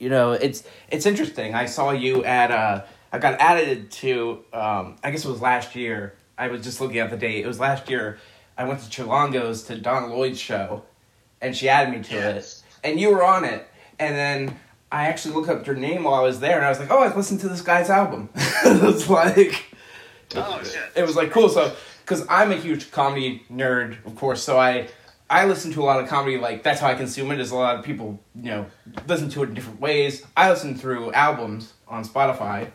you know, it's it's interesting. I saw you at uh I got added to um I guess it was last year. I was just looking at the date. It was last year. I went to Chilongos to Donna Lloyd's show and she added me to Yes. it. And you were on it. And then I actually looked up your name while I was there and I was like, "Oh, I've listened to this guy's album." it was like Oh shit. it was like cool so because i'm a huge comedy nerd of course so i i listen to a lot of comedy like that's how i consume it is a lot of people you know listen to it in different ways i listen through albums on spotify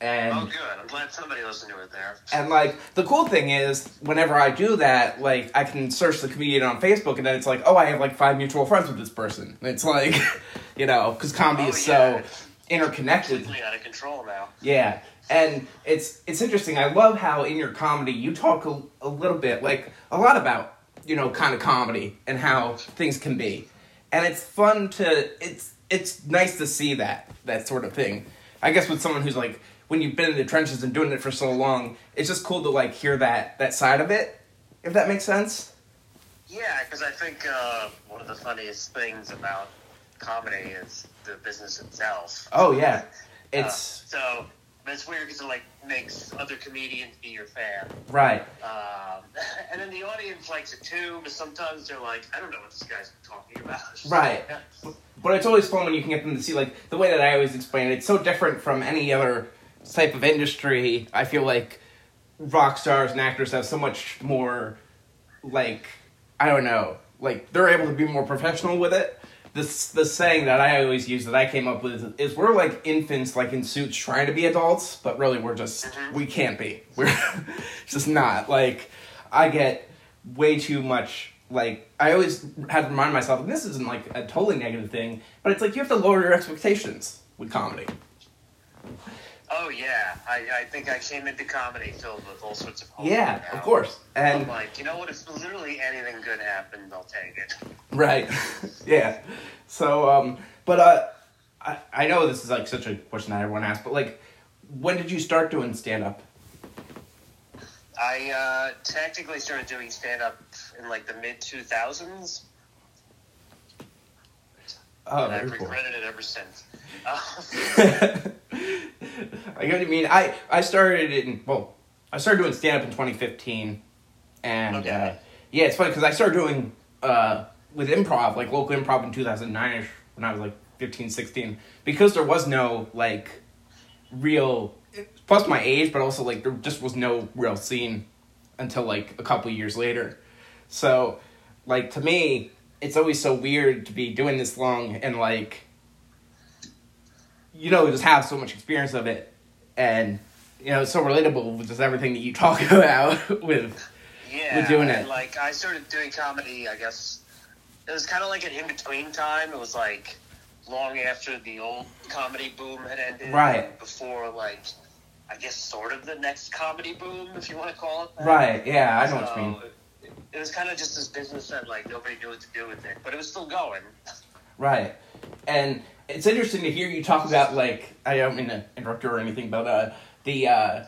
and Oh, good. I'm glad somebody listened to it there. and like the cool thing is, whenever I do that, like I can search the comedian on Facebook, and then it's like, oh, I have like five mutual friends with this person. And it's like, you know, because comedy Oh, is yeah. so interconnected. Completely out of control now. Yeah, and it's it's interesting. I love how in your comedy you talk a, a little bit, like a lot about you know, kind of comedy and how things can be, and it's fun to it's it's nice to see that that sort of thing. I guess with someone who's like when you've been in the trenches and doing it for so long, it's just cool to like hear that that side of it, if that makes sense. Yeah, because I think uh, one of the funniest things about comedy is the business itself. Oh yeah, Uh, it's it's weird because it like makes other comedians be your fan, right. um, and then the audience likes it too. But sometimes they're like, I don't know what this guy's talking about. Right. But it's always fun when you can get them to see like the way that I always explain it. It's so different from any other type of industry. I feel like rock stars and actors have so much more like I don't know, like they're able to be more professional with it. This the saying that I always use that I came up with is we're like infants like in suits trying to be adults, but really we're just Mhm. we can't be. We're just not. Like I get way too much like I always have to remind myself and this isn't like a totally negative thing, but it's like you have to lower your expectations with comedy. Oh yeah, I, I think I came into comedy filled with all sorts of hope Yeah, now. of course. I'm And like, you know what? If literally anything good happened, I'll take it. Right. yeah. So, um, but uh, I I know this is like such a question that everyone asks, but like, when did you start doing stand up? I uh, technically started doing stand up in like the mid 2000s, Oh, and I've very cool. regretted it ever since. I what you mean. I I started in well, I started doing stand up in 2015, and Okay. uh, yeah, it's funny because I started doing uh with improv, like local improv in 2009 ish when I was like 15, 16, because there was no like real plus my age, but also like there just was no real scene until like a couple years later. So, like to me, it's always so weird to be doing this long and like you know just have so much experience of it and you know it's so relatable with just everything that you talk about with yeah, We're doing it. Like I started doing comedy. I guess it was kind of like an in between time. It was like long after the old comedy boom had ended, Right. Before like. I guess sort of the next comedy boom, if you want to call it that. right yeah i know what you mean It, was kind of just this business that like nobody knew what to do with it, but it was still going. right. And it's interesting to hear you talk about like i don't mean to interrupt you or anything but uh the uh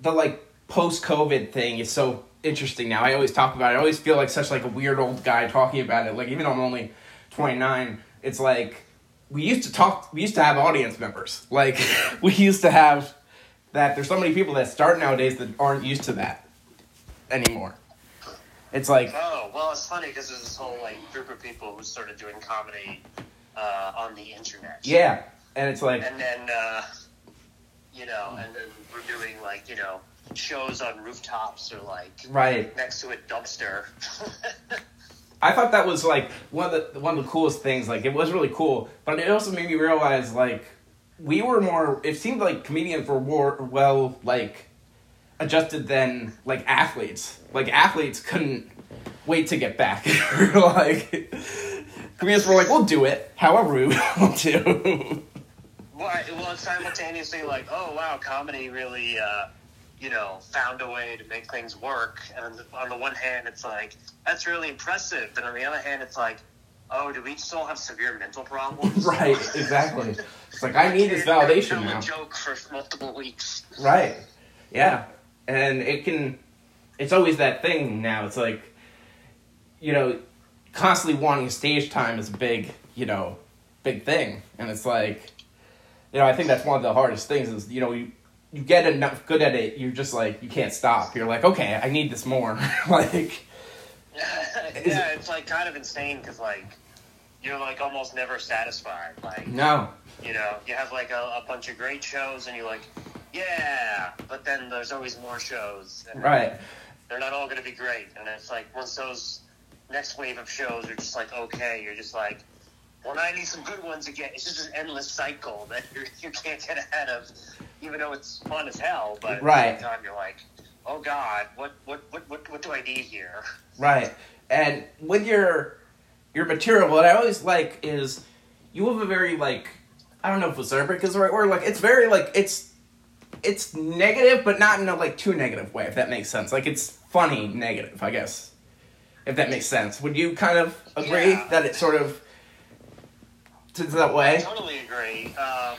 the like post covid thing is so interesting now. I always talk about it. I always feel like such like a weird old guy talking about it. Like even though i'm only 29 it's like we used to talk we used to have audience members. Like we used to have that. There's so many people that start nowadays that aren't used to that anymore it's like Oh well, it's funny because there's this whole like group of people who started doing comedy uh, on the internet. yeah and it's like and then uh, you know, and then we're doing like you know shows on rooftops or like right next to a dumpster. I thought that was like one of the one of the coolest things. Like it was really cool, but it also made me realize like we were more. It seemed like comedians were more well like adjusted than like athletes. Like athletes couldn't wait to get back. like comedians were like, "We'll do it, however we want to." well, I- well, it's simultaneously like, oh wow, comedy really. Uh, you know, found a way to make things work. And on the one hand, it's like that's really impressive, but on the other hand, it's like, oh, do we still have severe mental problems? right? Exactly. It's like I need this validation now. joke for multiple weeks. Right. Yeah. And it can it's always that thing now. It's like you know, constantly wanting stage time is a big, you know, big thing, and it's like, you know, I think that's one of the hardest things is you know you you get enough good at it, you're just like you can't stop. You're like, okay, I need this more. like, yeah, it's like kind of insane because like you're like almost never satisfied. Like, no, you know, you have like a, a bunch of great shows, and you're like, yeah, but then there's always more shows. And right, They're not all going to be great, and it's like once those next wave of shows are just like okay, you're just like, well, now I need some good ones again. It's just an endless cycle that you're, you can't get ahead of, even though it's fun as hell. But at Right. the same time, you're like, oh god, what what what what, what do I need here? right. And with your your material, what I always like is you have a very like I don't know if acerbic is the right word. Like it's very like it's it's negative, but not in a like too negative way. If that makes sense. Like it's funny negative, I guess. If that makes sense. Would you kind of agree Yeah. that it sort of to that way? I totally agree. Um,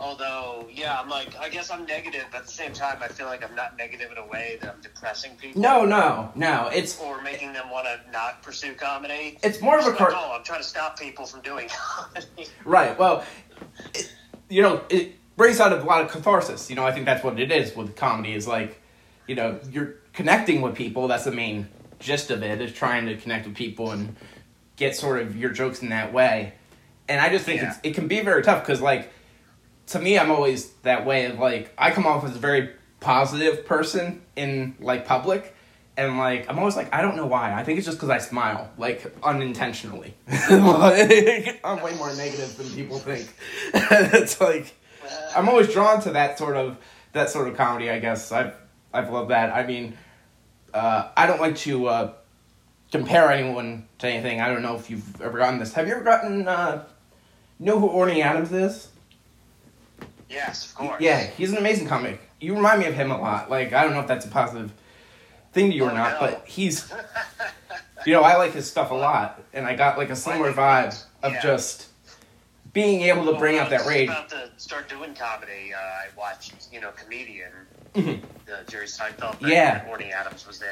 although, yeah, I'm like, I guess I'm negative, but at the same time, I feel like I'm not negative in a way that I'm depressing people. No, no, no. It's Or making them want to not pursue comedy. it's more of a Just like, oh, I'm trying to stop people from doing comedy. Right. Well, it, you know, it brings out a lot of catharsis. You know, I think that's what it is with comedy. Is like, you know, you're connecting with people. That's the main gist of it. Is trying to connect with people and get sort of your jokes in that way. And I just think Yeah. it's, it can be very tough because, like, to me, I'm always that way. Of like, I come off as a very positive person in like public. And like I'm always like I don't know why I think it's just because I smile like unintentionally. like, I'm way more negative than people think. it's like I'm always drawn to that sort of that sort of comedy. I guess I've I've loved that. I mean, uh, I don't like to uh, compare anyone to anything. I don't know if you've ever gotten this. Have you ever gotten uh, know who Orny Adams is? yes, of course. Yeah, he's an amazing comic. You remind me of him a lot. Like I don't know if that's a positive thing to you or Oh, not, no. but he's you know I like his stuff a lot, and I got like a similar vibe of Yeah. just being able to bring Well, out that rage. about to start doing comedy, uh, I watched, you know, Comedian, Mhm. the Jerry Seinfeld that Yeah. Orny Adams was in.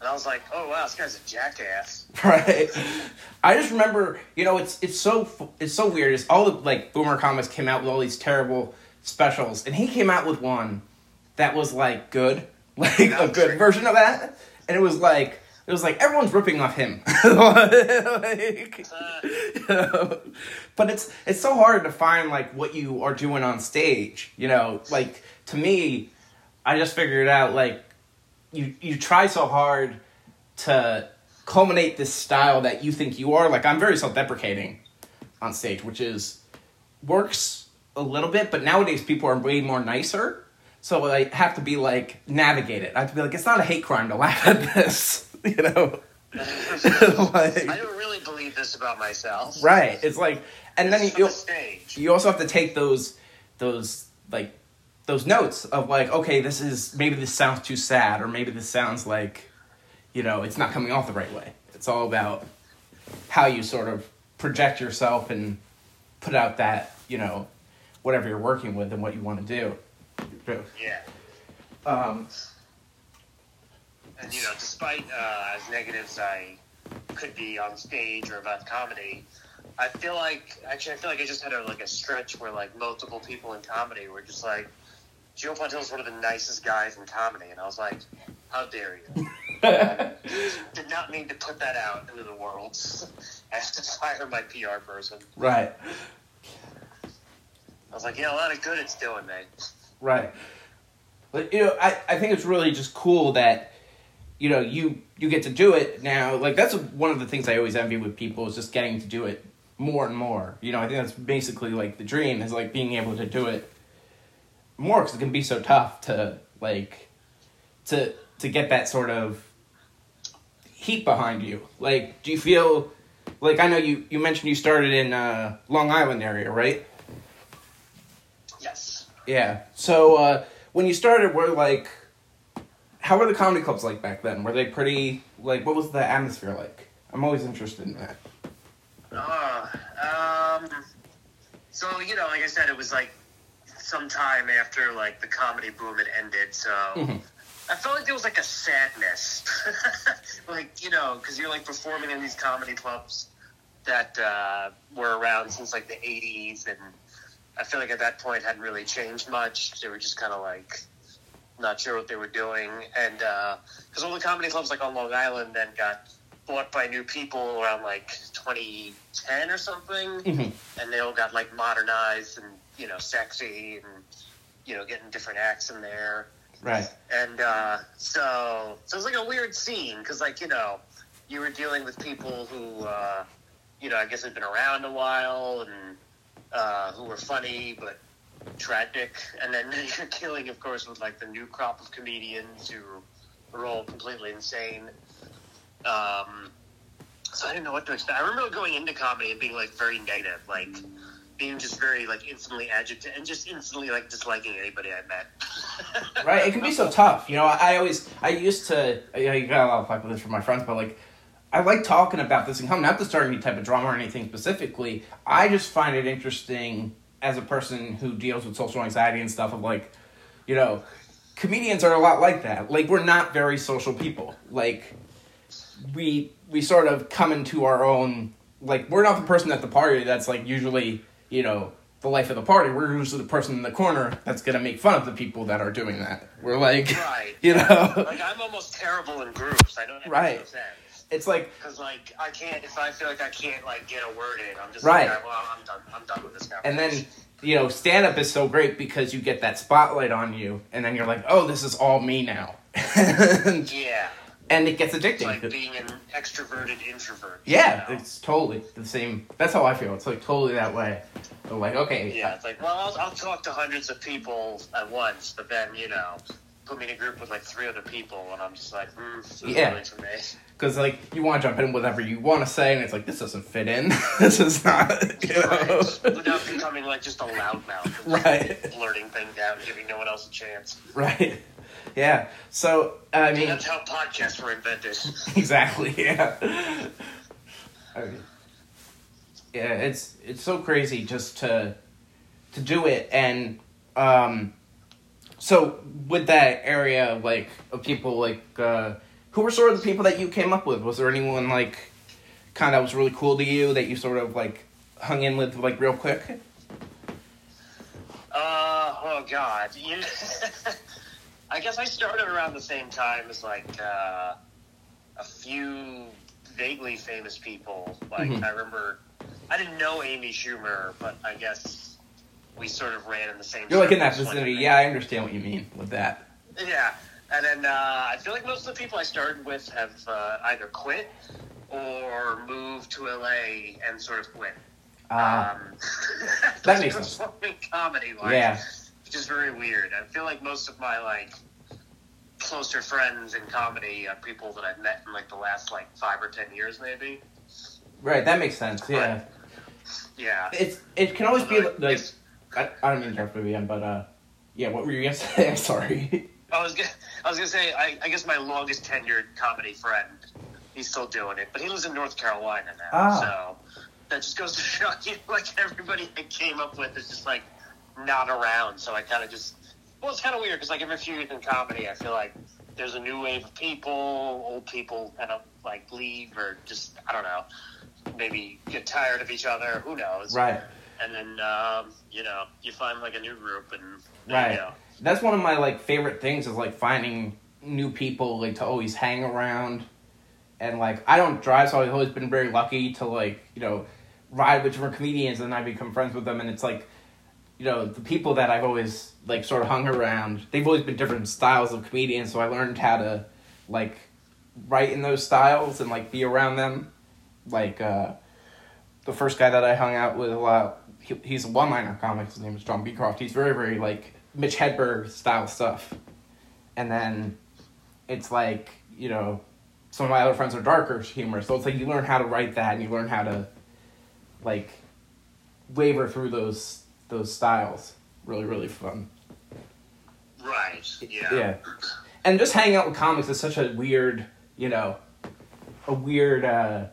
And I was like, oh, wow, this guy's a jackass. right i just remember you know it's it's so it's so weird it's all the like boomer comics came out with all these terrible specials and he came out with one that was like good like a good version of that and it was like it was like everyone's ripping off him like, Uh, you know? but it's it's so hard to find like what you are doing on stage you know like to me i just figured out like you you try so hard to culminate this style that you think you are. Like I'm very self-deprecating on stage, which is works a little bit, but nowadays people are way more nicer. So I have to be like navigate it. I have to be like, it's not a hate crime to laugh at this, you know. Like- I don't really believe this about myself. right? It's like, and then This is you the you also have to take those those like those notes of like okay this is maybe this sounds too sad or maybe this sounds like you know it's not coming off the right way it's all about how you sort of project yourself and put out that you know whatever you're working with and what you want to do Yeah. um, And, you know, despite uh, as negative as I could be on stage or about comedy, I feel like, actually, I feel like I just had a, like a stretch where, like, multiple people in comedy were just like, Joe Pontillo's one of the nicest guys in comedy. And I was like, how dare you? Did not mean to put that out into the world. I have to fire my PR person. right I was like, yeah, a lot of good it's doing, mate. Right. But you know, I, I think it's really just cool that you know you you get to do it now. Like that's one of the things I always envy with people is just getting to do it more and more. You know, I think that's basically like the dream is like being able to do it more because it can be so tough to like to to get that sort of heat behind you. Like, do you feel like I know you you mentioned you started in uh, Long Island area, right? Yes. Yeah. So uh, when you started, were like, how were the comedy clubs like back then? Were they pretty like? What was the atmosphere like? I'm always interested in that. Uh, um, so you know, like I said, it was like sometime after like the comedy boom had ended. So Mhm. I felt like there was like a sadness, like you know, because you're like performing in these comedy clubs that uh, were around since like the '80s, and I feel like at that point hadn't really changed much. They were just kind of like not sure what they were doing, and because all the comedy clubs like on Long Island then got bought by new people around like 2010 or something, Mhm. and they all got like modernized and you know sexy and you know getting different acts in there Right. and uh, so so it was like a weird scene because like you know you were dealing with people who uh, you know I guess had been around a while and uh, who were funny but tragic, and then you're dealing, of course, with like the new crop of comedians who are all completely insane. Um, so I didn't know what to expect. I remember going into comedy and being like very negative, like being just very like instantly agitated and just instantly like disliking anybody I met. right? It can be so tough. You know, I, I always, I used to, I, I got a lot of flack with this from my friends, but like, I like talking about this and coming not to start any type of drama or anything specifically. I just find it interesting as a person who deals with social anxiety and stuff of like, you know, comedians are a lot like that. Like, we're not very social people. Like, we we sort of come into our own. Like, we're not the person at the party that's like usually, you know, the life of the party. We're usually the person in the corner that's gonna make fun of the people that are doing that. We're like, Right. you know, like I'm almost terrible in groups. I don't have Right. It's like Because like I can't if I feel like I can't like get a word in, I'm just Right. like, well, I'm done. I'm done with this now. and then you know stand up is so great because you get that spotlight on you and then you're like oh this is all me now yeah. and it gets it's like being an extroverted introvert. you yeah know? it's totally the same that's how i feel it's like totally that way but like okay Yeah, it's like, well, I'll, I'll talk to hundreds of people at once, but then, you know, put me in a group with like three other people, and I'm just like, mm, this is Yeah. really for me. Because like you want to jump in whatever you want to say and it's like this doesn't fit in this is not you know Right. Without becoming like just a loudmouth. Right. Blurting things out, giving no one else a chance. right yeah so i mean That's how podcasts were invented. exactly yeah I mean, yeah it's it's so crazy just to to do it and um so with that area like of people like uh who were sort of the people that you came up with was there anyone like kind of was really cool to you that you sort of like hung in with like real quick Uh, oh god. You I guess I started around the same time as like uh, a few vaguely famous people. Like Mhm. I remember, I didn't know Amy Schumer, but I guess we sort of ran in the same. you're like in that vicinity yeah i understand what you mean with that Yeah, and then uh, I feel like most of the people I started with have uh, either quit or moved to LA and sort of quit. uh, um, that makes sense. comedy, like, yeah which is very weird. I feel like most of my like closer friends in comedy are people that I've met in like the last like five or ten years, maybe. right that makes sense yeah Yeah. it's it can always be like I, I don't mean to interrupt again, but uh, yeah, what were you gonna say? I'm sorry. I was gonna, I was gonna say I, I guess my longest tenured comedy friend, he's still doing it, but he lives in North Carolina now, Ah. so that just goes to show you like everybody I came up with is just like not around. So I kind of just well, it's kind of weird because like every few years in comedy, I feel like there's a new wave of people, old people kind of like leave or just I don't know, maybe get tired of each other. Who knows? right, And then um, you know you find like a new group and Right. you go. That's one of my like favorite things is like finding new people like to always hang around, and like I don't drive, so I've always been very lucky to like you know ride with different comedians, and I become friends with them, and it's like you know the people that I've always like sort of hung around. They've always been different styles of comedians, so I learned how to like write in those styles and like be around them. Like uh, the first guy that I hung out with a lot, he, he's a one-liner comic. His name is John Beecroft. He's very, very like Mitch Hedberg style stuff. And then it's like you know, some of my other friends are darker humor, so it's like you learn how to write that and you learn how to like waver through those those styles. Really, really fun. Right. Yeah. Yeah. And just hanging out with comics is such a weird, you know, a weird uh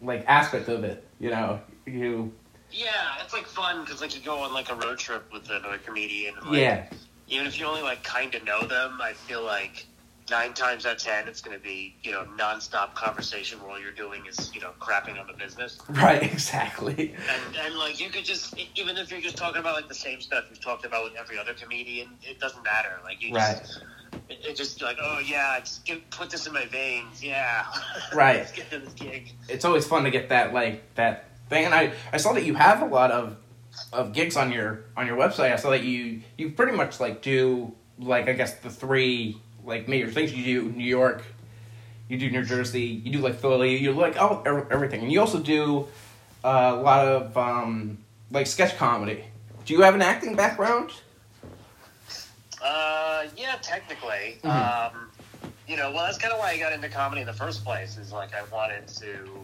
like aspect of it, you know. You Yeah, it's like fun because like you go on like a road trip with another comedian. And, like, yeah. Even if you only like kind of know them, I feel like nine times out of ten, it's going to be you know nonstop conversation while you're doing is you know crapping on the business. Right, exactly. And and like you could just even if you're just talking about like the same stuff you've talked about with every other comedian, it doesn't matter. Like you Right. just. It, it just like oh yeah, just give, put this in my veins, yeah. Right. Get to this gig. It's always fun to get that like that thing, and I I saw that you have a lot of of gigs on your on your website. I saw that you you pretty much like do like I guess the three like major things you do New York, you do New Jersey, you do like Philly, you like oh everything, and you also do uh, a lot of um, like sketch comedy. Do you have an acting background? Uh, yeah, technically. Mhm. Um, you know, well, that's kind of why I got into comedy in the first place. Is like I wanted to,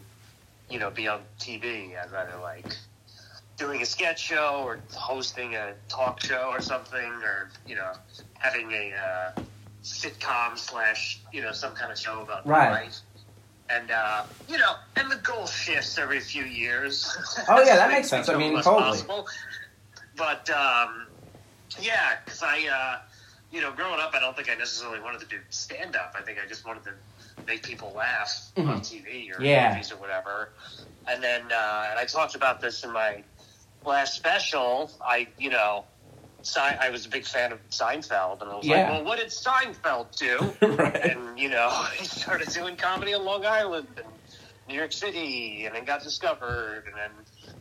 you know, be on TV I'd rather like doing a sketch show or hosting a talk show or something, or you know, having a uh, sitcom slash you know some kind of show about Right. life. And uh, you know, and the goal shifts every few years. Oh, yeah, that makes sense. I mean, totally. possible. But um, yeah, because I, uh, you know, growing up, I don't think I necessarily wanted to do stand up. I think I just wanted to make people laugh on Mhm. TV or Yeah. movies or whatever. And then, uh, and I talked about this in my last special. I, you know, I was a big fan of Seinfeld, and I was Yeah. like, well, what did Seinfeld do? right. and you know, I started doing comedy on Long Island and New York City, and then got discovered, and then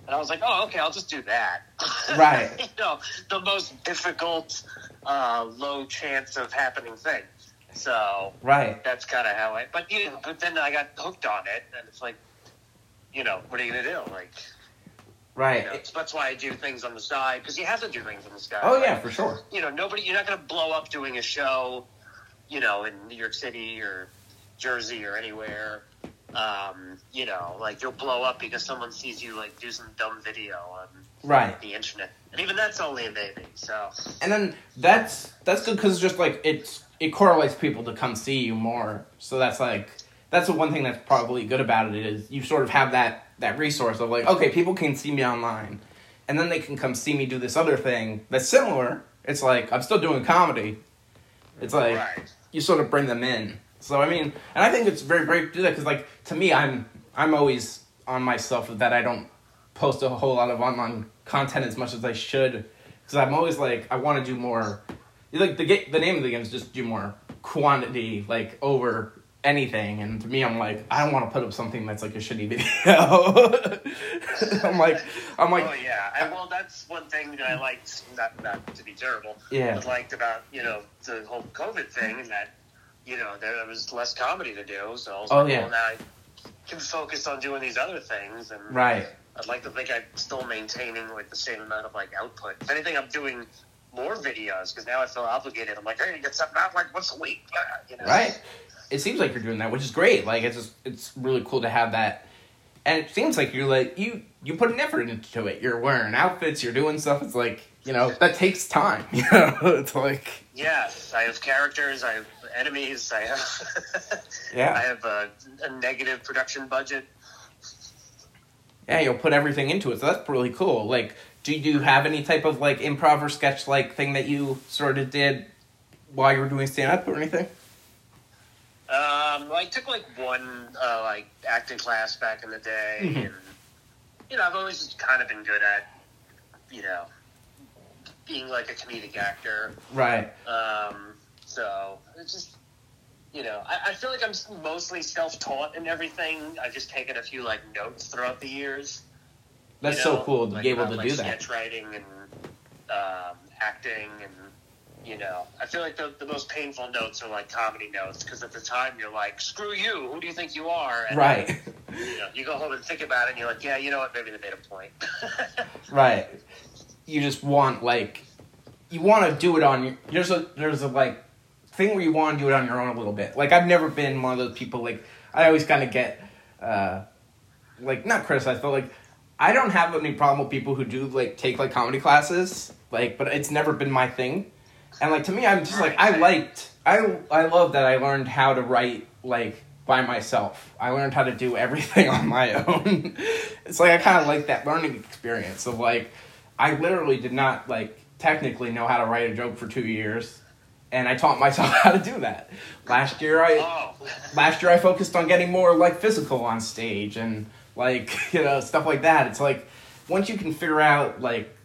and I was like, oh, okay, I'll just do that. Right. you know, the most difficult, uh, low chance of happening thing. So Right. that's kind of how I. But you know, but then I got hooked on it, and it's like, you know, what are you gonna do? Like, Right. you know, that's why I do things on the side because you have to do things on the side. oh yeah, for sure. you know, nobody, you're not going to blow up doing a show, you know, in New York City or Jersey or anywhere. Um, you know, like you'll blow up because someone sees you like do some dumb video on Right. the internet, and even that's only a maybe. So And then that's that's good because it's just like it's it correlates people to come see you more. So that's like that's the one thing that's probably good about it is you sort of have that that resource of like okay people can see me online, and then they can come see me do this other thing that's similar. It's like I'm still doing comedy. It's like right, you sort of bring them in. So I mean, and I think it's very great to do that because like to me, I'm I'm always on myself that I don't post a whole lot of online content as much as I should because I'm always like I want to do more. Like the ga- the name of the game is just do more quantity like over anything, and to me, I'm like I don't want to put up something that's like a shitty video. I'm like I'm like oh yeah, and well, that's one thing that I liked. Not not to be terrible, yeah but liked about you know the whole COVID thing, and that you know there was less comedy to do. So I was Oh, like, yeah. well, now I can focus on doing these other things, and right I'd like to think I'm still maintaining like the same amount of like output. If anything, I'm doing more videos because now I feel obligated. I'm like, hey, get something out like once a week, uh, you know? Right. It seems like you're doing that, which is great. Like it's just, it's really cool to have that. And it seems like you're like you you put an effort into it. You're wearing outfits, you're doing stuff. It's like, you know, that takes time. You know, it's like Yes, I have characters. I have enemies. I have. Yeah. I have a, a negative production budget. yeah, you'll put everything into it. So that's really cool. Like, do you have any type of like improv or sketch like thing that you sort of did while you were doing stand up or anything? Um, I took like one uh, like acting class back in the day, Mhm. and you know I've always kind of been good at you know being like a comedic actor. Right. Um, so it's just, you know, I, I feel like I'm mostly self-taught in everything. I've just taken a few like notes throughout the years. That's you so cool to like, be able to like, do that. Sketch writing and um, acting, and you know, I feel like the, the most painful notes are like comedy notes because at the time you're like, "Screw you! Who do you think you are?" And, Right. You know, you go home and think about it, and you're like, "Yeah, you know what? Maybe they made a point." Right. You just want like you want to do it on your there's a there's a like thing where you want to do it on your own a little bit. Like I've never been one of those people like I always kind of get uh like not criticized but like I don't have any problem with people who do like take like comedy classes like but it's never been my thing. And like to me I'm just like I liked I I love that I learned how to write like by myself. I learned how to do everything on my own. it's like I kind of like that learning experience of like I literally did not like technically know how to write a joke for two years, and I taught myself how to do that. Last year, I Oh, last year I focused on getting more like physical on stage and like you know stuff like that. It's like once you can figure out like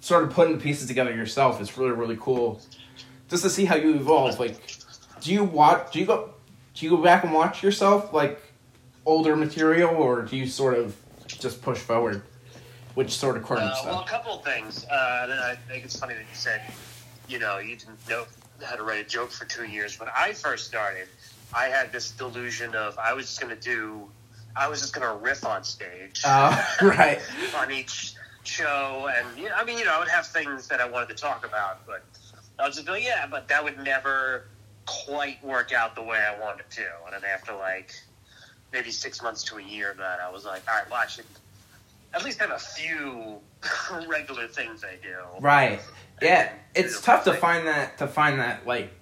sort of putting the pieces together yourself, it's really really cool just to see how you evolve. Like, do you watch? Do you go? Do you go back and watch yourself like older material, or do you sort of just push forward? Which sort of current Uh, well, a couple of things. Uh, and I think it's funny that you said, you know, you didn't know how to write a joke for two years. When I first started, I had this delusion of I was just going to do, I was just going to riff on stage Uh, right. on each show, and you know, I mean, you know, I would have things that I wanted to talk about, but I was just like, yeah, but that would never quite work out the way I wanted to. And then after like maybe six months to a year of that, I was like, all right, well, I should at least have a few regular things I do. Right. Yeah, it's tough to find that to find that like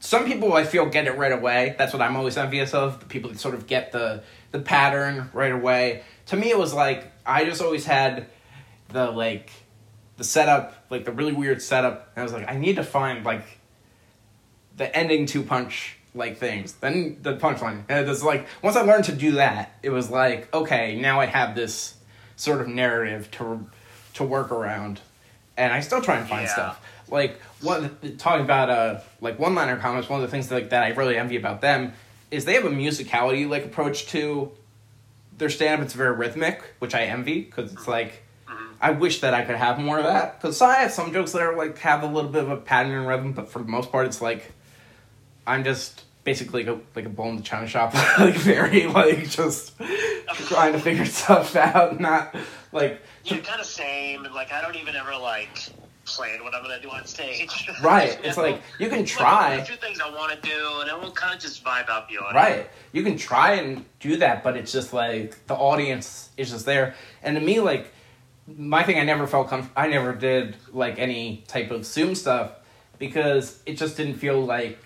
some people I feel get it right away. That's what I'm always envious of. The people that sort of get the the pattern right away. To me it was like I just always had the like the setup, like the really weird setup. And I was like, I need to find like the ending two punch like things. Then the punchline. And it's like once I learned to do that, it was like, okay, now I have this sort of narrative to to work around. And I still try and find Yeah. stuff. Like one talking about uh like one liner comics, one of the things that, like that I really envy about them is they have a musicality like approach to their stand up. It's very rhythmic, which I envy because it's mm-hmm. like I wish that I could have more of that. Because I have some jokes that are like have a little bit of a pattern and rhythm, but for the most part, it's like I'm just basically like a, like a bull in the china shop, like very like just trying to figure stuff out, not like Yeah, kind of same. And like, I don't even ever like plan what I'm gonna do on stage. right. It's know? like you can Like, try. a few things I want to do, and then we'll kind of just vibe out the audience. Right. You can try and do that, but it's just like the audience is just there. And to me, like my thing, I never felt comf- I never did like any type of Zoom stuff because it just didn't feel like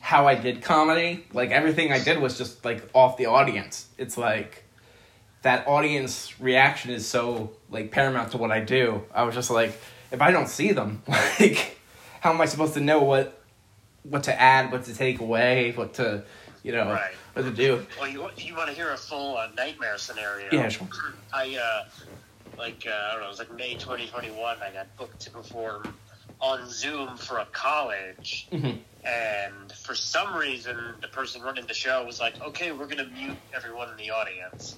how I did comedy. Like everything I did was just like off the audience. It's like that audience reaction is so like paramount to what I do. I was just like, if I don't see them, like, how am I supposed to know what what to add, what to take away, what to, you know, Right. what to do? Well, you you want to hear a full uh, nightmare scenario? Yeah, sure. I uh, like uh, I don't know. It was like May 2021. I got booked to perform on Zoom for a college, Mhm. and for some reason, the person running the show was like, "Okay, we're gonna mute everyone in the audience."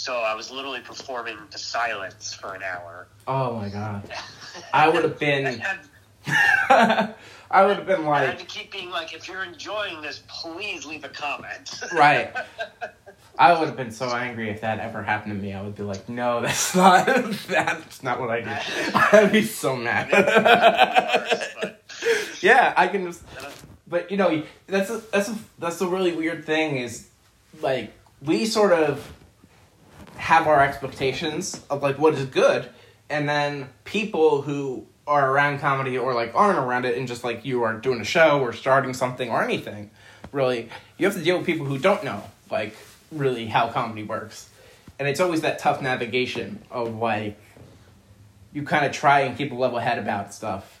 So I was literally performing to silence for an hour. Oh my god, I would have been, I would have been like. I had to keep being like, "If you're enjoying this, please leave a comment." Right. I would have been so angry if that ever happened to me. I would be like, no, that's not, that's not what I did. I'd be so mad. yeah, I can just, but you know, that's a, that's a, that's the really weird thing is, like, we sort of have our expectations of like what is good, and then people who are around comedy or like aren't around it, and just like you are doing a show or starting something or anything, really, you have to deal with people who don't know like really how comedy works, and it's always that tough navigation of like you kind of try and keep a level head about stuff.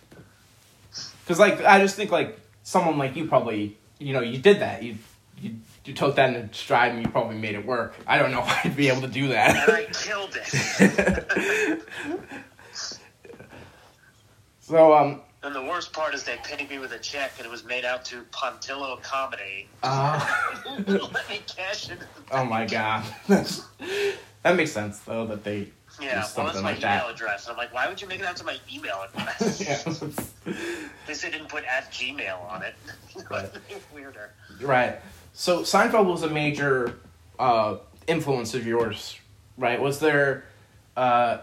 Because like I just think like someone like you probably you know you did that you you you took that in stride and you probably made it work. I don't know if I'd be able to do and that. I killed it. so um And the worst part is they paid me with a check, and it was made out to Pontillo Comedy. uh, Let me cash it. oh my god That's- that makes sense though that they Yeah, well, that's my like email that. address. And I'm like, why would you make it out to my email address? yeah. They didn't put at Gmail on it. Right. Weirder. Right. So Seinfeld was a major uh, influence of yours, right? Was there, uh,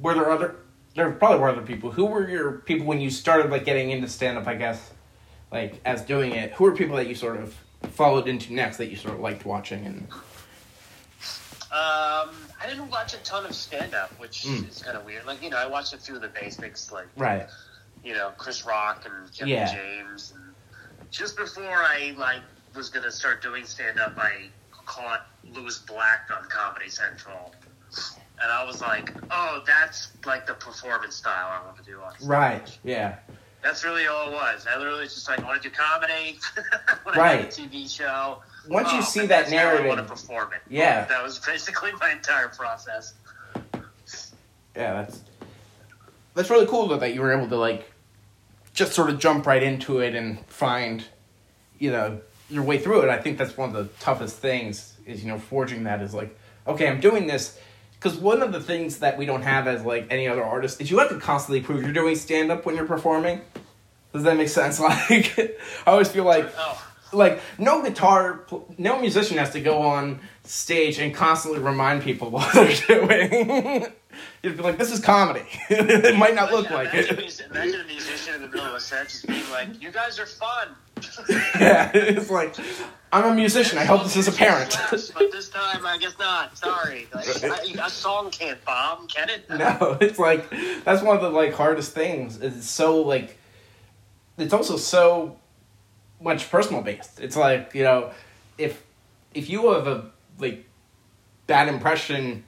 were there other? There probably were other people. Who were your people when you started like getting into stand up? I guess, like as doing it. Who were people that you sort of followed into next that you sort of liked watching and? Um, I didn't watch a ton of stand up, which Mm. is kind of weird. Like, you know, I watched a few of the basics, like, Right. you know, Chris Rock and Kevin Yeah. James. And just before I, like, was going to start doing stand up, I caught Lewis Black on Comedy Central. And I was like, oh, that's like the performance style I want to do on stage. Right. Yeah. That's really all it was. I literally was just like, I want to do comedy. Right. a TV show. Once you Oh, see that how I want to narrative, perform it. Yeah. That was basically my entire process. yeah, that's that's really cool though that you were able to like just sort of jump right into it and find, you know, your way through it. I think that's one of the toughest things is you know forging that is like, okay, I'm doing this because one of the things that we don't have as like any other artist is you have to constantly prove you're doing stand up when you're performing. Does that make sense? Like, I always feel like Oh, like no guitar no musician has to go on stage and constantly remind people what they're doing you'd be like this is comedy. It might not look yeah, like it. Imagine a musician in the middle of a set just being like, "You guys are fun." yeah it's like i'm a musician. I hope this is apparent. But this time, I guess not. Sorry, like, I, a song can't bomb, can it? no it's like that's one of the like hardest things. It's so like it's also so much personal based. It's like you know if if you have a like bad impression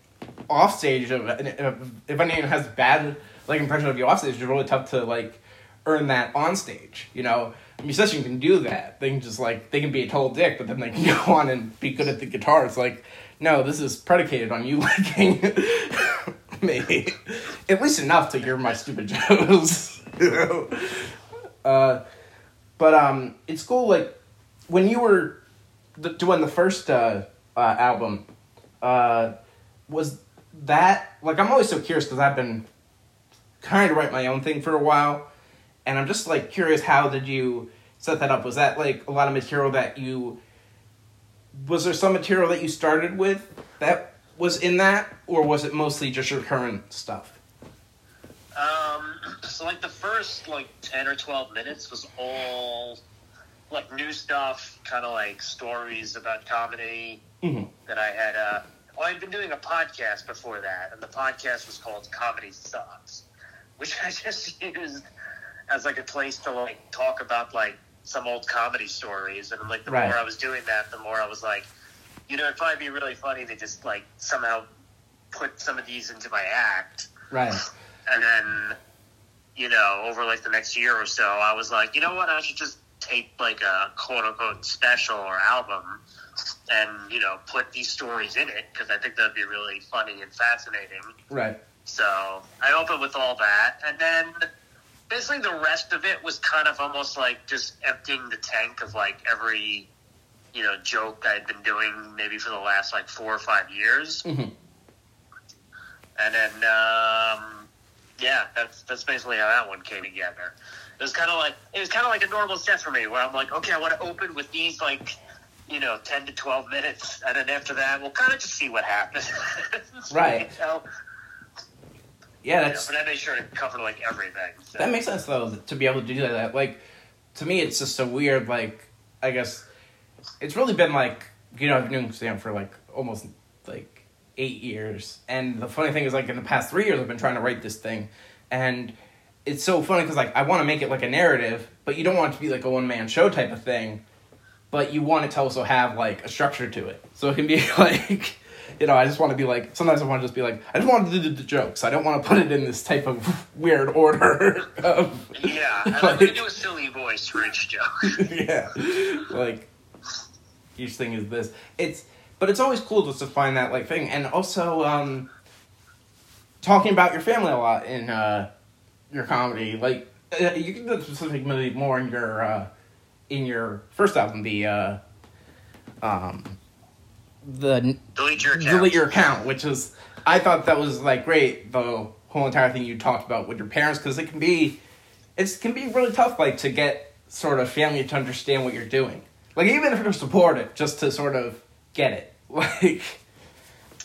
off stage of if anyone has bad like impression of you offstage, it's really tough to like earn that on stage you know? Musician can do that. They can just like they can be a total dick but then they can go on and be good at the guitar. It's like no this is predicated on you liking me. At least enough to hear my stupid jokes. You know uh but um it's cool like when you were doing the first uh, uh album uh was that like i'm always so curious because i've been trying to write my own thing for a while and i'm just like curious how did you set that up was that like a lot of material that you was there some material that you started with that was in that or was it mostly just your current stuff Um, so like the first like ten or twelve minutes was all like new stuff, kind of like stories about comedy mm-hmm. that I had. Uh, well, I'd been doing a podcast before that, and the podcast was called Comedy Sucks, which I just used as like a place to like talk about like some old comedy stories. And like the Right. more I was doing that, the more I was like, you know, it'd probably be really funny to just like somehow put some of these into my act right and then you know over like the next year or so i was like you know what i should just tape like a quote unquote special or album and you know put these stories in it because i think that'd be really funny and fascinating right so i opened with all that and then basically the rest of it was kind of almost like just emptying the tank of like every you know joke i'd been doing maybe for the last like four or five years mm-hmm. and then, um, yeah, that's that's basically how that one came together. It was kind of like it was kind of like a normal set for me, where I'm like, okay, I want to open with these like, you know, ten to twelve minutes, and then after that, we'll kind of just see what happens. Right. So, yeah you know, that's but I made sure to cover like everything. So. That makes sense though to be able to do that. Like to me, it's just a weird like I guess it's really been like you know I've been doing stand for like almost like eight years, and the funny thing is like in the past three years I've been trying to write this thing, and it's so funny because like I want to make it like a narrative, but you don't want it to be like a one man show type of thing, but you want it to also have like a structure to it, so it can be like. You know, I just want to be like. Sometimes I want to just be like. I just want to do the jokes. I don't want to put it in this type of weird order. Of, Yeah, and I'm gonna do a silly voice for each joke. yeah, like each thing is this. It's but it's always cool just to find that like thing, and also um, talking about your family a lot in uh, your comedy. Like uh, you can do specifically more in your uh, in your first album, the uh, um, the Delete your account. delete your account, which is I thought that was like great the whole entire thing you talked about with your parents because it can be it can be really tough like to get sort of family to understand what you're doing like even if they're supportive just to sort of get it like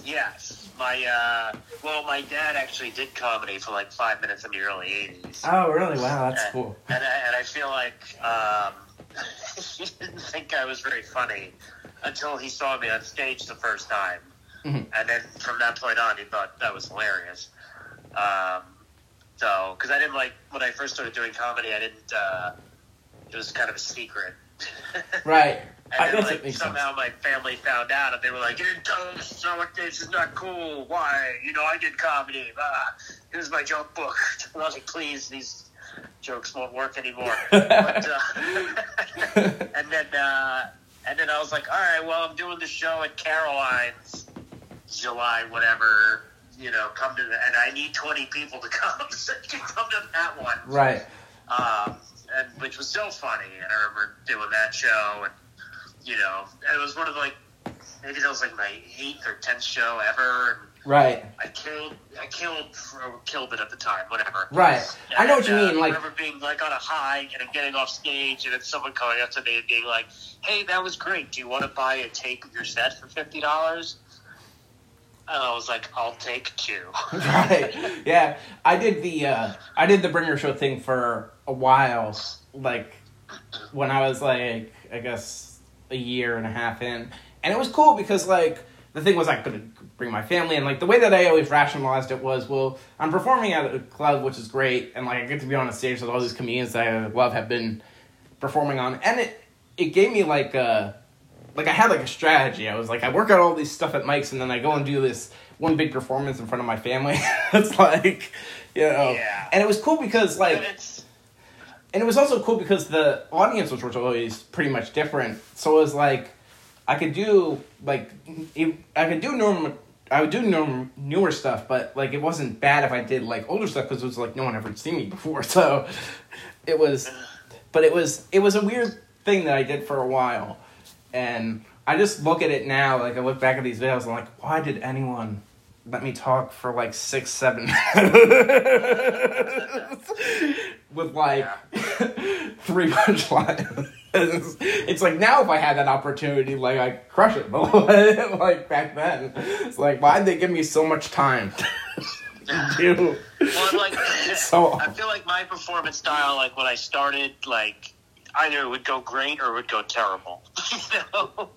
Yes, my uh, well, my dad actually did comedy for like five minutes in the early '80s. oh really wow that's and, cool And I, and I feel like um, he didn't think I was very funny until he saw me on stage the first time, Mhm. and then from that point on, he thought that was hilarious. Um, so, because I didn't like when I first started doing comedy, I didn't. Uh, it was kind of a secret. right I And then, like, somehow sense my family found out, and they were like, "You didn't tell us so like this is not cool. Why? You know, I did comedy. Ah, here's my joke book." And I was like, "Please, these jokes won't work anymore. but, uh, and then uh, and then I was like, all right, well, I'm doing the show at Caroline's, July, whatever. You know, come to the, and I need 20 people to come, so you can come to that one. Right. Um, and which was so funny. And I remember doing that show, and you know, it was one of like maybe that was like my eighth or tenth show ever. Right. I killed, I killed, or killed it at the time, whatever. Right. I know what you uh, mean. Like, I remember being like on a high and getting off stage, and then someone coming up to me and being like, "Hey, that was great. Do you want to buy a tape of your set for fifty dollars?" And I was like, "I'll take two. right. Yeah. I did the uh I did the bringer show thing for a while. Like when I was like I guess a year and a half in. And it was cool because like the thing was I could bring my family and like the way that I always rationalized it was, well, I'm performing at a club which is great and like I get to be on a stage with all these comedians that I love have been performing on and it it gave me like a like I had like a strategy. I was like I work out all these stuff at Mike's and then I go and do this one big performance in front of my family. it's like you know Yeah. and it was cool because like and it was also cool because the audience was always pretty much different. So it was like I could do like I could do normal. I would do norm, newer stuff, but like it wasn't bad if I did like older stuff because it was like no one ever seen me before. So it was, but it was it was a weird thing that I did for a while, and I just look at it now. Like I look back at these videos, I'm like, why did anyone let me talk for like six, seven minutes with like three punchlines? it's like now if I had that opportunity, like I crush it. But like back then, it's like why'd they give me so much time? to do? well, like So- I feel like my performance style, like when I started, like either it would go great or it would go terrible. you know?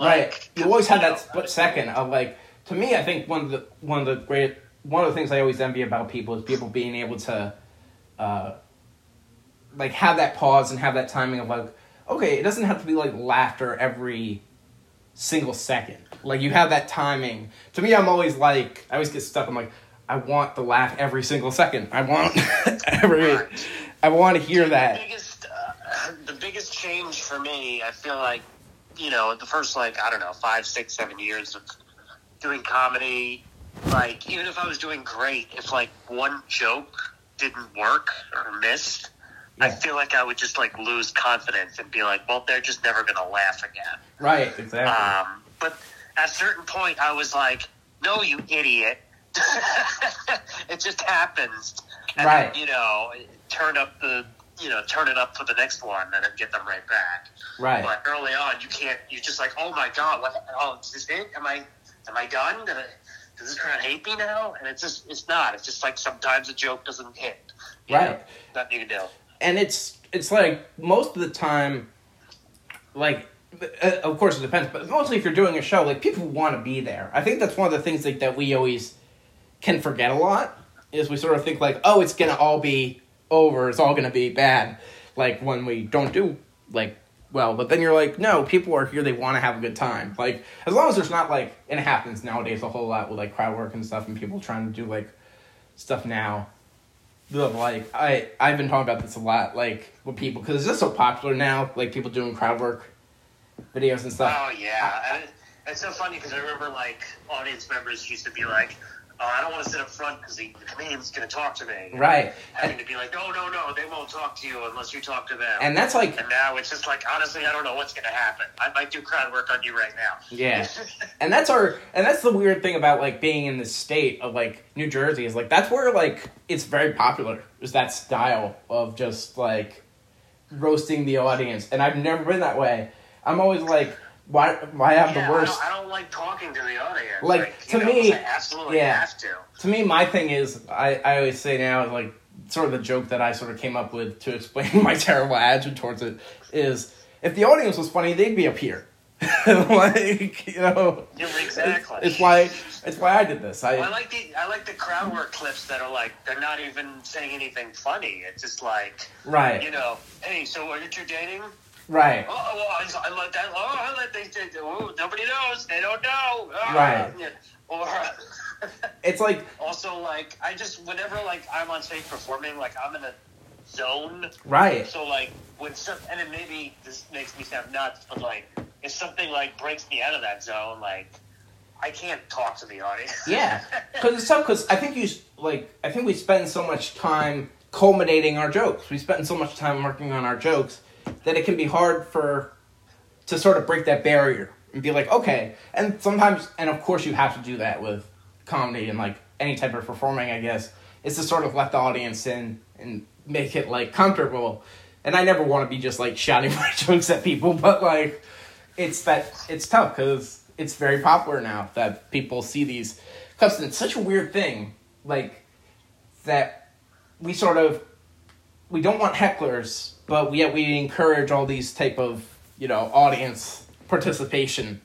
right. You always had that split second of like. To me, I think one of the one of the great one of the things I always envy about people is people being able to, uh, like have that pause and have that timing of like, okay, it doesn't have to be like laughter every single second. Like you have that timing. To me, I'm always like, I always get stuck. I'm like, I want the laugh every single second. I want every, I want to hear The that. biggest, uh, the biggest change for me, I feel like, you know, the first like I don't know five, six, seven years of doing comedy, like even if I was doing great, if like one joke didn't work or missed, I feel like I would just like lose confidence and be like, well, they're just never gonna laugh again. Right, exactly. Um, but at a certain point, I was like, "No, you idiot! it just happens." And Right. Then, you know, turn up the, you know, turn it up for the next one, and then get them right back. right. But early on, you can't. You're just like, "Oh my god! What? Oh, is this it? Am I? Am I done? Did I, does this crowd hate me now?" And it's just, it's not. It's just like sometimes a joke doesn't hit. Right. know? You can do. and it's it's like most of the time like uh, of course it depends but mostly if you're doing a show like people want to be there i think that's one of the things like that we always can forget a lot is we sort of think like oh it's gonna all be over it's all gonna be bad like when we don't do like well but then you're like no people are here they want to have a good time. Like as long as there's not like and it happens nowadays a whole lot with like crowd work and stuff and people trying to do like stuff now. The like I I've been talking about this a lot like with people because it's just so popular now like people doing crowd work videos and stuff. Oh yeah, it, it's so funny because I remember like audience members used to be like, "Oh, I don't want to sit up front because the, the comedian's going to talk to me." Right. Having to be like, "No, no, no, they won't talk to you unless you talk to them." And that's like And now it's just like, honestly, I don't know what's going to happen. I might do crowd work on you right now. Yeah. and that's our and that's the weird thing about like being in the state of like New Jersey is like that's where like it's very popular is that style of just like roasting the audience and I've never been that way. I'm always like why why have yeah, the worst I don't, I don't like talking to the audience. Like, you to know, me- absolutely yeah. have to. to me, my thing is, I, I always say now, like, sort of the joke that I sort of came up with to explain my terrible attitude towards it is if the audience was funny, they'd be up here. like, you know, Yeah, exactly. it's why it's why I did this. I, Well, I like the I like the crowd work clips that are like they're not even saying anything funny. It's just like right, you know, hey, so are you two dating? Right, Oh, well, I, I let that. Oh, I let they, oh, nobody knows. They don't know. Ah, Right. yeah. Or it's like also like I just whenever like I'm on stage performing, like I'm in a zone. Right. So like when some and then maybe this makes me sound nuts, but like if something like breaks me out of that zone, like I can't talk to the audience. Yeah, because it's tough. Because I think you like. I think we spend so much time culminating our jokes. We spend so much time working on our jokes that it can be hard for to sort of break that barrier and be like, okay. And sometimes, and of course, you have to do that with comedy and like any type of performing. I guess is to sort of let the audience in and make it like comfortable. And I never want to be just like shouting my jokes at people, but like it's that it's tough because it's very popular now that people see these cuts. And it's such a weird thing, like that we sort of we don't want hecklers, but yet we encourage all these type of you know audience participation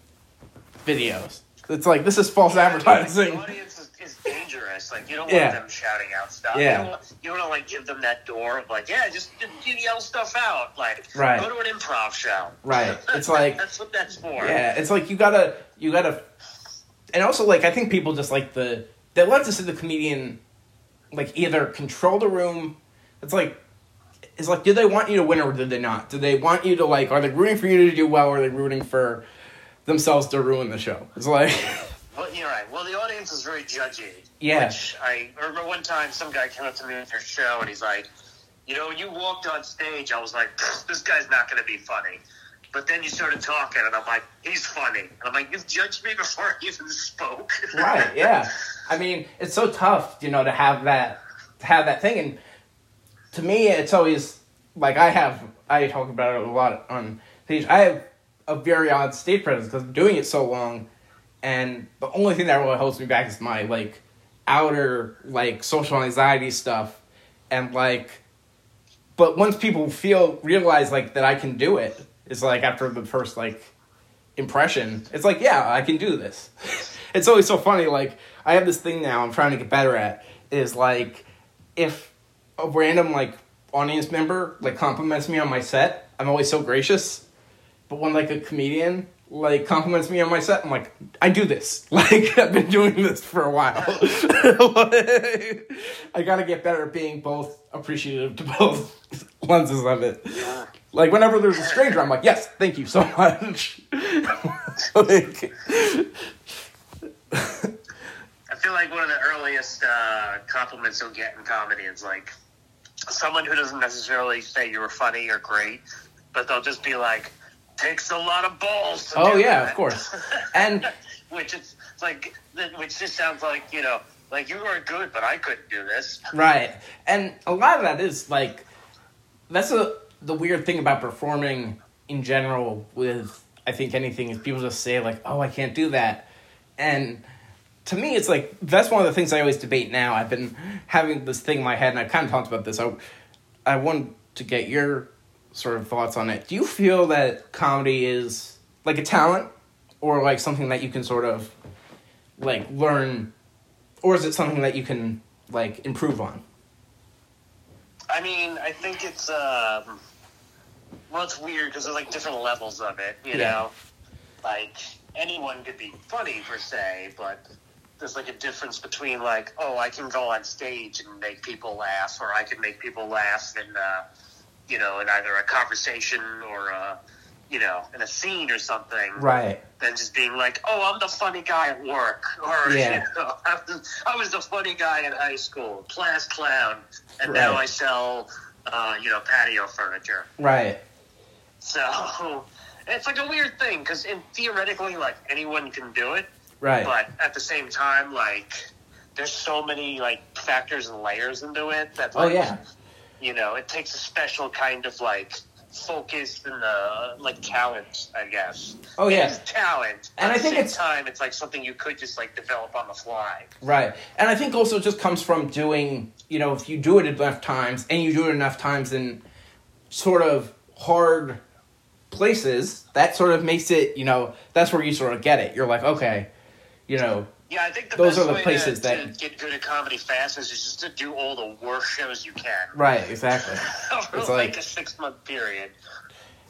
videos. It's like this is false advertising. The audience is, is dangerous. Like you don't Yeah. want them shouting out stuff. Yeah. You don't, want, you don't want to like give them that door of like, yeah, just, just yell stuff out. Like Right. go to an improv show. Right. It's like- that's what that's for. Yeah, it's like you gotta you gotta, and also like I think people just like the they love to see the comedian like either control the room. It's like it's like did they want you to win or did they not? Do they want you to like are they rooting for you to do well or are they rooting for themselves to ruin the show? It's like Well, you're right. Well, the audience is very judgy. Yeah. Which I remember one time some guy came up to me at their show and he's like, you know, you walked on stage, I was like, this guy's not going to be funny. But then you started talking, and I'm like, he's funny. And I'm like, you've judged me before I even spoke. right, yeah. I mean, it's so tough, you know, to have that to have that thing and to me it's always like I have I talk about it a lot on stage. I have a very odd stage presence because I'm doing it so long and the only thing that really holds me back is my like outer like social anxiety stuff and like but once people feel realize like that I can do it it's like after the first like impression it's like yeah I can do this it's always so funny like I have this thing now I'm trying to get better at is like if a random like audience member like compliments me on my set I'm always so gracious but when like a comedian like compliments me on my set, I'm like, I do this. Like I've been doing this for a while. I gotta get better at being both appreciative to both lenses of it. Like whenever there's a stranger, I'm like, yes, thank you so much. like, I feel like one of the earliest uh, compliments you'll get in comedy is like someone who doesn't necessarily say you were funny or great, but they'll just be like, takes a lot of balls. To Oh, yeah, that." of course. And- which is it's like, which just sounds like you know, like you were good, but I couldn't do this. Right. And a lot of that is like that's a the weird thing about performing in general with I think anything is people just say like, "Oh, I can't do that." And to me it's like that's one of the things I always debate now. I've been having this thing in my head and I've kind of talked about this. I I want to get your sort of thoughts on it. Do you feel that comedy is like a talent or like something that you can sort of like learn or is it something that you can like improve on? I mean, I think it's um, well, it's weird because there's like different levels of it. You Yeah. know, like anyone could be funny per se, but there's like a difference between like, oh, I can go on stage and make people laugh, or I can make people laugh in, uh, you know, in either a conversation or a, you know, in a scene or something Right. than just being like, "Oh, I'm the funny guy at work," or Yeah. you know, I, was, the funny guy in high school, class clown, and now I sell, uh, you know, patio furniture. Right. So it's like a weird thing because theoretically, like anyone can do it, Right. but at the same time, like there's so many like factors and layers into it that, oh like, yeah. you know, it takes a special kind of like focus and uh, like talent, I guess. Oh yeah. is talent. And At I the think same it's- time, it's like something you could just like develop on the fly. Right. And I think also it just comes from doing, you know, if you do it enough times and you do it enough times in sort of hard places, that sort of makes it, you know, that's where you sort of get it. You're like, okay, you know, Yeah, I think the Those best are the way places to, that- to get good at comedy fast is just to do all the worst shows you can. right, exactly. Over It's like like- a six month period.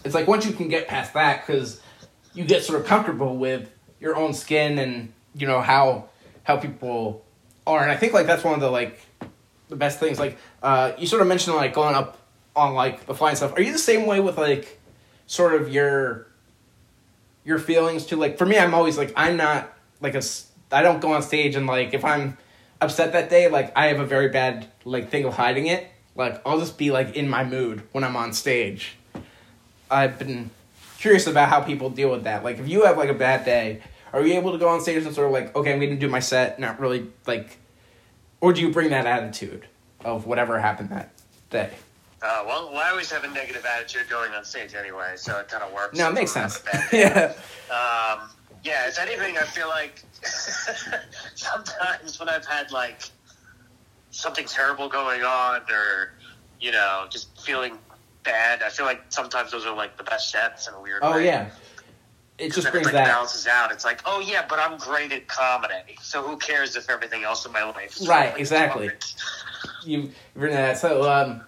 It's like once you can get past that cuz you get sort of comfortable with your own skin and, you know, how how people are. And I think like that's one of the like the best things like uh you sort of mentioned like going up on like the fly and stuff. Are you the same way with like sort of your your feelings too? Like for me, I'm always like I'm not like a I don't go on stage and like if I'm upset that day, like I have a very bad like thing of hiding it. Like I'll just be like in my mood when I'm on stage. I've been curious about how people deal with that. Like if you have like a bad day, are you able to go on stage and sort of like, okay, I'm gonna do my set, not really like or do you bring that attitude of whatever happened that day? Uh, well, well, I always have a negative attitude going on stage anyway, so it kind of works. No, it makes sense. have a bad day. yeah. Um, yeah, if anything, I feel like sometimes when I've had like something terrible going on, or you know, just feeling bad, I feel like sometimes those are like the best sets in a weird Oh way. yeah. It just brings like that balances out. It's like, oh yeah, but I'm great at comedy, so who cares if everything else in my life? is Right, like exactly. garbage? you bring that. So um,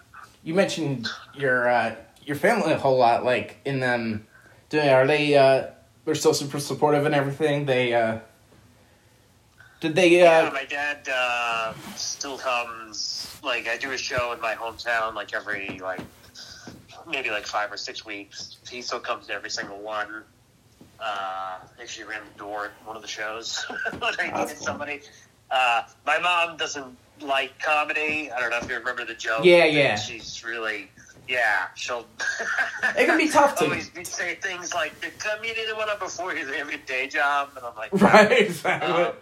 you mentioned your uh, your family a whole lot. Like in them, doing are they uh, they're still super supportive and everything. They uh, did they Yeah, uh, my dad uh, still comes. Like, I do a show in my hometown, like every like maybe like five or six weeks. He still comes to every single one. Uh, actually ran the door at one of the shows when I That's needed cool. somebody. Uh, my mom doesn't like comedy. I don't know if you remember the joke. Yeah, yeah. She's really, yeah, she'll. It can be tough to- always be- say things like, "Come "The comedian that went up before you, have a day job," and I'm like, right exactly? Um,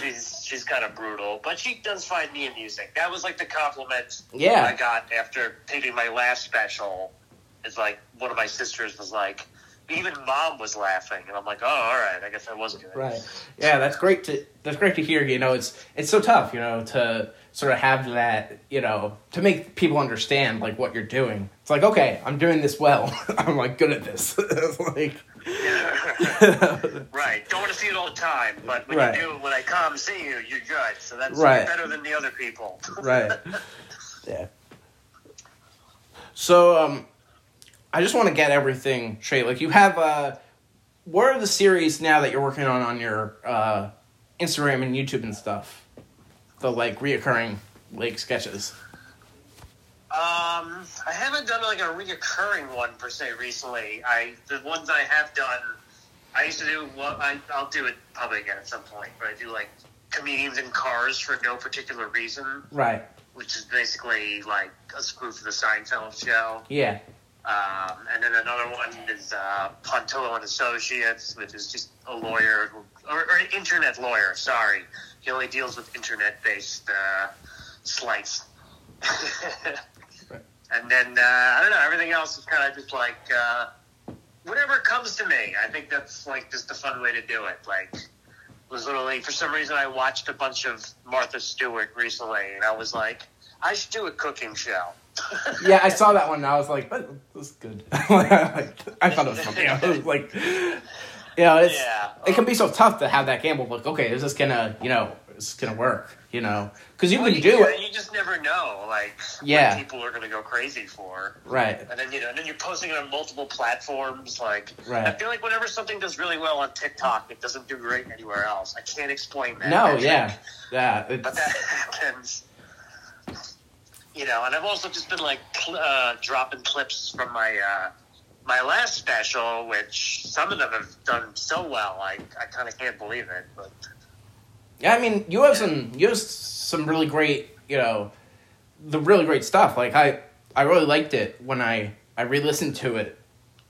she's she's kind of brutal, but she does find me amusing. That was like the compliment Yeah. I got after taping my last special. It's like one of my sisters was like, even mom was laughing, and I'm like, oh, all right, I guess I was good. Right. Yeah, that's great to that's great to hear. You know, it's it's so tough. You know, to sort of have that. You know, to make people understand like what you're doing. It's like okay, I'm doing this well. I'm like good at this. like. right. Don't want to see it all the time, but when Right. you do, when I come see you, you're good. So that's Right. better than the other people. right. Yeah. So um, I just want to get everything straight. Like you have uh, what are the series now that you're working on on your uh, Instagram and YouTube and stuff? The like reoccurring like sketches. Um, I haven't done like a reoccurring one per se recently. I the ones I have done, I used to do. Well, I I'll do it probably again at some point. But I do like comedians in cars for no particular reason, Right. which is basically like a spoof of the Seinfeld show. Yeah. Um, and then another one is uh, Pontillo and Associates, which is just a lawyer or, or an internet lawyer. Sorry, he only deals with internet-based uh, slights. Right. And then uh, I don't know. Everything else is kind of just like uh, whatever comes to me. I think that's like just a fun way to do it. Like was literally for some reason I watched a bunch of Martha Stewart recently, and I was like, I should do a cooking show. Yeah, I saw that one. and I was like, "That was good." I thought it was funny. I was like, you know, it's Yeah. it can be so tough to have that gamble. Like, okay, is this gonna, you know, is this gonna work? You know, because you Well, can you, do you, it, You just never know, like, Yeah. what people are going to go crazy for. right? And then, you know, and then you're posting it on multiple platforms. Like, Right. I feel like whenever something does really well on TikTok, it doesn't do great anywhere else. I can't explain that. No, yeah, yeah. But that happens. You know, and I've also just been, like, cl- uh, dropping clips from my, uh, my last special, which some of them have done so well, I, I kind of can't believe it. But yeah, I mean, you have some, you have some really great, you know, the really great stuff. Like I, I really liked it when I I re-listened to it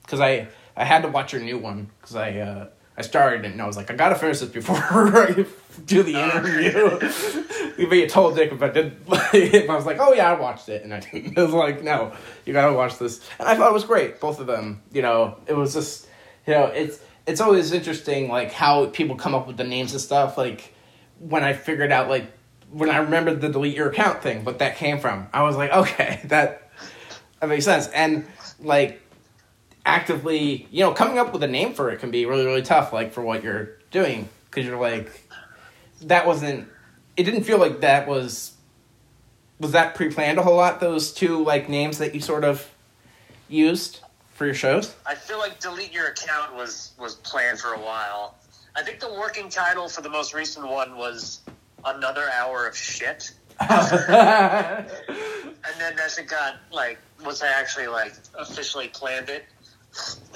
because I I had to watch your new one because I uh, I started it and I was like I gotta finish this before I do the oh. interview. but you told Dick if I did, if I was like, oh yeah, I watched it, and I didn't. I was like, no, you gotta watch this, and I thought it was great, both of them. You know, it was just, you know, it's it's always interesting like how people come up with the names and stuff. Like when I figured out like when I remembered the delete your account thing, what that came from, I was like, okay, that that makes sense, and like actively, you know, coming up with a name for it can be really really tough. Like for what you're doing, because you're like, that wasn't. It didn't feel like that was. Was that pre-planned a whole lot? Those two like names that you sort of used for your shows. I feel like delete your account was was planned for a while. I think the working title for the most recent one was another hour of shit. And then then as it got like once I actually like officially planned it,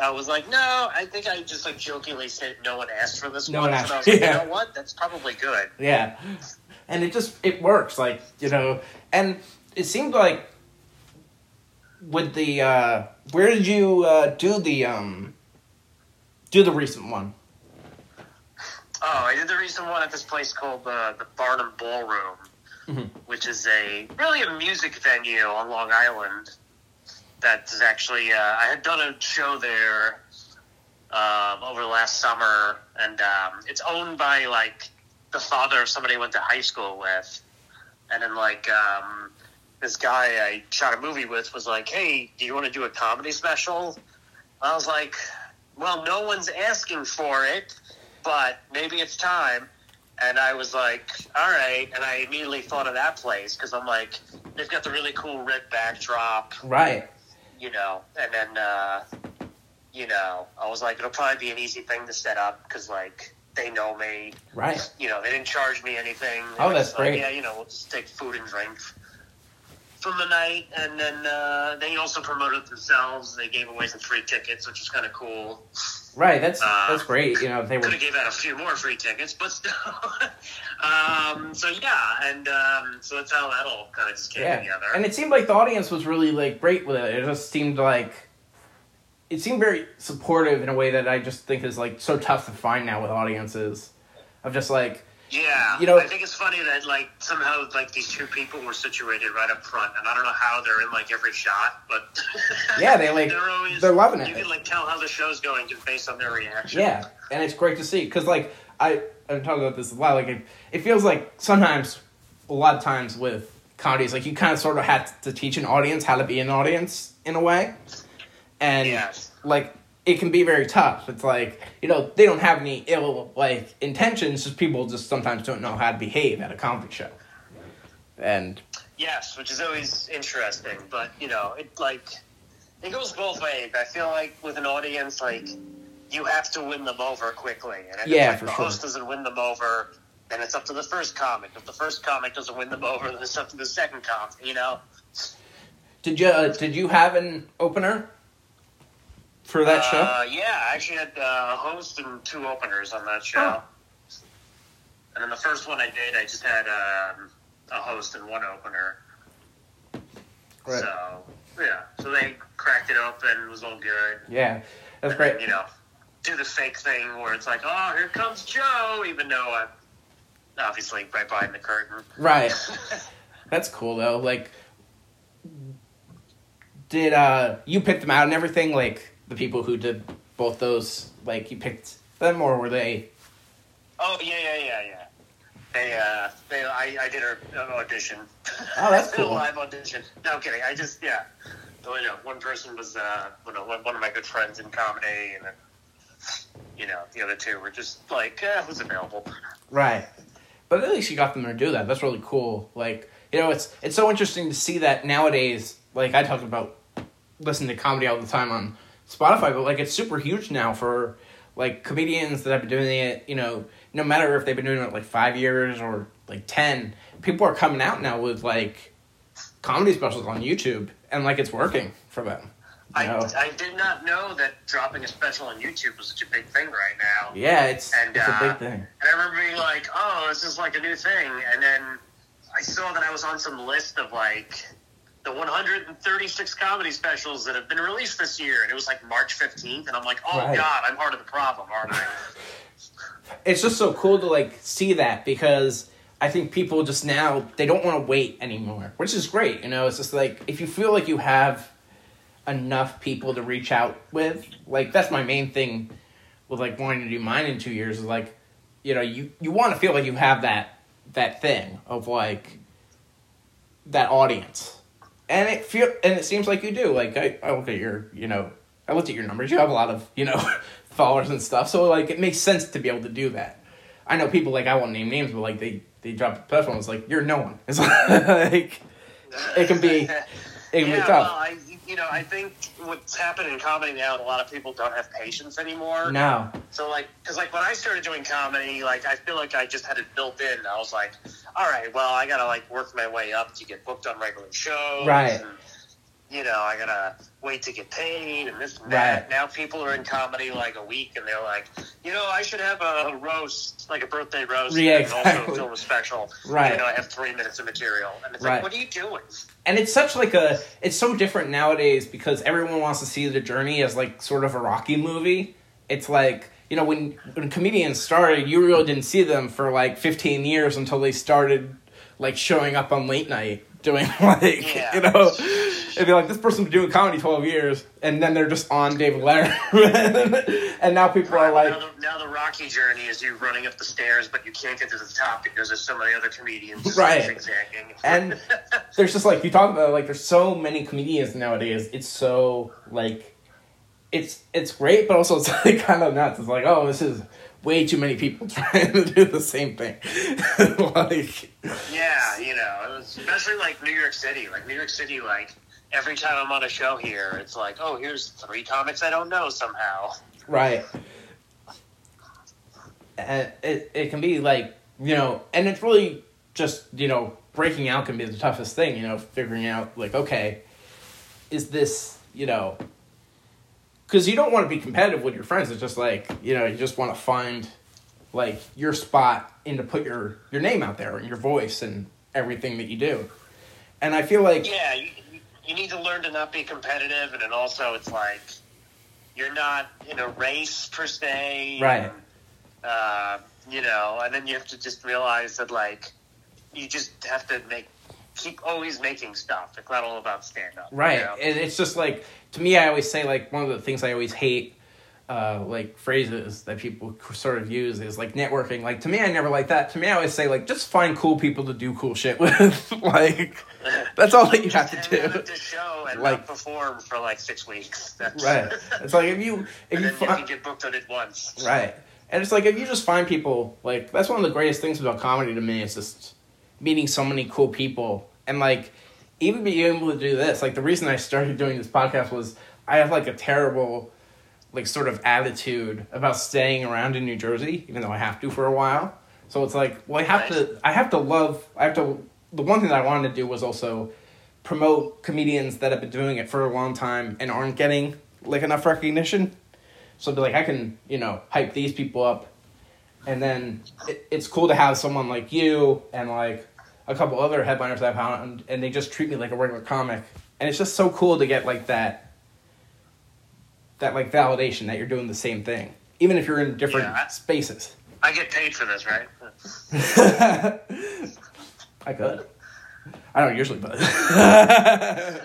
I was like, no, I think I just like jokingly said no one asked for this No one. one and I asked, was like, yeah. you know what? That's probably good. Yeah. And it just it works, like, you know, and it seemed like with the uh where did you uh do the um do the recent one? Oh, I did the recent one at this place called uh, the Barnum Ballroom, Mhm. which is a really a music venue on Long Island. That's actually uh, I had done a show there um, over the last summer, and um, it's owned by like the father of somebody I went to high school with, and then like um, this guy I shot a movie with was like, "Hey, do you want to do a comedy special?" I was like, "Well, no one's asking for it." but maybe it's time. And I was like, all right. And I immediately thought of that place because I'm like, they've got the really cool red backdrop, Right. You know. And then, uh, you know, I was like, it'll probably be an easy thing to set up because, like, they know me. Right. You know, they didn't charge me anything. Oh, that's like, great. yeah, you know, we'll just take food and drink from the night. And then uh, they also promoted themselves. They gave away some free tickets, which was kind of cool. Right. That's Uh, that's great. You know, they were Could have gave out a few more free tickets, but still. um, so yeah, and um, so that's how that all kind of just came yeah. together. And it seemed like the audience was really like great with it. It just seemed like it seemed very supportive in a way that I just think is like so tough to find now with audiences. Of just like yeah, you know- I think it's funny that like somehow like these two people were situated right up front, and I don't know how they're in like every shot, but Yeah, they, like, they're always they're loving it. You can like tell how the show's going just based on their reaction. Yeah, and it's great to see because like I I've talking about this a lot. Like it, it feels like sometimes, a lot of times with comedies, like you kind of sort of have to teach an audience how to be an audience in a way, and Yes. like it can be very tough. It's like you know they don't have any ill like intentions, just people just sometimes don't know how to behave at a comedy show, and Yes, which is always interesting, but you know, it like it goes both ways. I feel like with an audience, like you have to win them over quickly, and if Yeah, like, the sure. host doesn't win them over, then it's up to the first comic. If the first comic doesn't win them over, then it's up to the second comic. You know, did you uh, did you have an opener for that show? Uh, yeah, I actually had uh, a host and two openers on that show. Oh. And then the first one I did, I just had um, a host and one opener. Right. So yeah, so they cracked it open. It was all good. Yeah, that's And then, great. You know, do the fake thing where it's like, oh, here comes Joe, even though I'm obviously right behind the curtain. Right. That's cool though. Like, did uh you pick them out and everything? Like the people who did both those, like you picked them, or were they? oh yeah, yeah, yeah, yeah. They, uh, they, I, I did an audition. Oh, that's did a cool. live audition. No, I'm kidding. I just, yeah. So, you know, one person was, uh, you know, one one of my good friends in comedy, and then, you know, the other two were just like, uh, who's available? Right. But at least you got them to do that. That's really cool. Like you know, it's it's so interesting to see that nowadays. Like I talk about listening to comedy all the time on Spotify, but like it's super huge now for like comedians that have been doing it. You know, no matter if they've been doing it like five years or like ten, people are coming out now with like comedy specials on YouTube, and like it's working for them. I, know? I did not know that dropping a special on YouTube was such a big thing right now. yeah, it's And, it's a uh, big thing. And I remember being like, oh, this is like a new thing. And then I saw that I was on some list of like the 136 comedy specials that have been released this year. And it was like March 15th. And I'm like, oh, Right. God, I'm part of the problem, aren't I? it's just so cool to like see that because I think people just now they don't want to wait anymore, which is great. You know, it's just like if you feel like you have enough people to reach out with, like that's my main thing with like wanting to do mine in two years is like, you know, you you want to feel like you have that that thing of like that audience, and it feel and it seems like you do. Like I, I look at your, you know, I looked at your numbers. You have a lot of you know followers and stuff, so like it makes sense to be able to do that. I know people like I won't name names, but like they they drop and it's like you're no one. It's like it can be it can yeah, be well, tough. I, you know, I think what's happened in comedy now, a lot of people don't have patience anymore. no, So like, because like when I started doing comedy, like I feel like I just had it built in. I was like, all right, well, I gotta like work my way up to get booked on regular shows. Right. And, you know, I gotta wait to get paid and this and Right. that. Now people are in comedy like a week and they're like, you know, I should have a roast, like a birthday roast, Yeah, and also exactly. film a special. Right. You know, I have three minutes of material, and it's Right. like, what are you doing? and it's such like a it's so different nowadays because everyone wants to see the journey as like sort of a rocky movie it's like you know when when comedians started you really didn't see them for like 15 years until they started like showing up on late night doing like Yeah. you know it'd be like this person's been doing comedy 12 years and then they're just on david letterman and now people are like now, the, now the rocky journey is you running up the stairs, but you can't get to the top because there's so many other comedians Right. zigzagging. and there's just like you talk about like there's so many comedians nowadays it's so like it's it's great but also it's like kind of nuts it's like oh this is way too many people trying to do the same thing like yeah, you know, especially like New York City. Like New York City, like every time I'm on a show here, it's like, oh, here's three comics I don't know somehow. right. And it, it can be like you know and it's really just you know breaking out can be the toughest thing you know figuring out like okay is this you know because you don't want to be competitive with your friends. It's just like you know you just want to find like your spot and to put your your name out there and your voice and everything that you do. And i feel like Yeah, you, need to learn to not be competitive, and then also it's like you're not in a race per se, Right. Uh, you know, and then you have to just realize that like you just have to make keep always making stuff. It's not all about stand up, Right. You know? And it's just like to me I always say like one of the things I always hate uh like phrases that people sort of use is like networking. Like to me I never like that. To me I always say like just find cool people to do cool shit with. like that's all that you have to do. at show and Like- not perform for like six weeks. That's, Right. It's like if you if you you fi- can get booked on it once. Right. And it's like if you just find people like that's one of the greatest things about comedy to me is just meeting so many cool people and like even being able to do this. Like the reason I started doing this podcast was I have like a terrible like sort of attitude about staying around in New Jersey, even though I have to for a while. So it's like, well, I have to, I have to love, I have to. The one thing that I wanted to do was also promote comedians that have been doing it for a long time and aren't getting like enough recognition. So I'd be like, I can, you know, hype these people up, and then it, it's cool to have someone like you and like a couple other headliners I've found, and they just treat me like a regular comic, and it's just so cool to get like that, that like validation that you're doing the same thing, even if you're in different Yeah, I- spaces. I get paid for this, right? I could. I don't usually, but I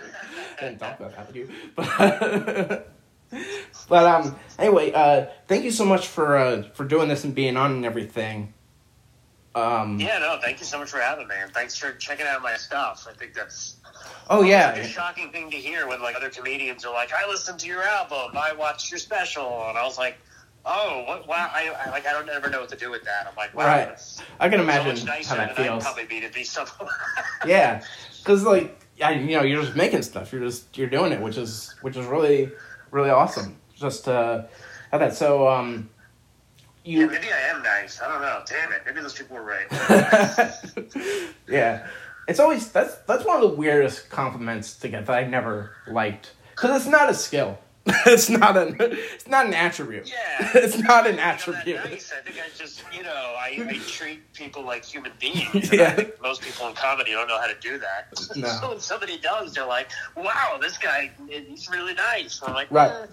didn't talk about that with you. But, but um, anyway, uh, thank you so much for uh, for doing this and being on and everything. Um, Yeah, no, thank you so much for having me, and thanks for checking out my stuff. I think that's Oh yeah, It's a shocking thing to hear when like other comedians are like, "I listened to your album, I watched your special," and I was like, "Oh, what? Wow!" I, I like I don't ever know what to do with that. I'm like, "Wow, Right. I can so imagine much nicer how that than I'd feels. probably be to be someone." Yeah, because like I, you know, you're just making stuff. You're just you're doing it, which is which is really really awesome. Just uh, have that. So um, you yeah, maybe I am nice. I don't know. Damn it. Maybe those people were right. yeah, it's always that's that's one of the weirdest compliments to get that I never liked because it's not a skill. it's not an it's not an attribute. Yeah. it's not an attribute. nice. I think I just, you know, I, I treat people like human beings. Yeah. I think most people in comedy don't know how to do that. No. so when somebody does, they're like, "Wow, this guy, he's really nice." I'm like, Right. "Eh."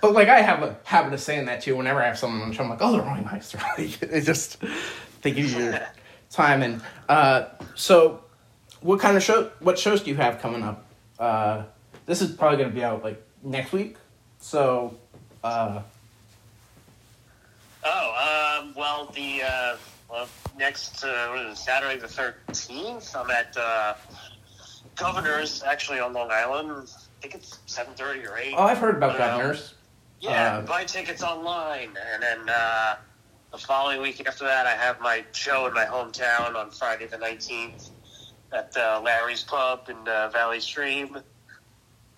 But like I have a habit of saying that too. Whenever I have someone on the show, I'm like, oh, they're really nice. They're really, it just they give you time and uh, so what kind of show? What shows do you have coming up? Uh, this is probably gonna be out like next week. So uh, Oh, um, well, the uh, well, next uh, what is it, Saturday the thirteenth, I'm at uh, Governor's actually on Long Island. I think it's seven thirty or eight. oh, I've heard about Um, governors. Yeah, Uh, buy tickets online, and then uh, the following week after that, I have my show in my hometown on Friday the nineteenth, at uh, Larry's Pub in uh, Valley Stream.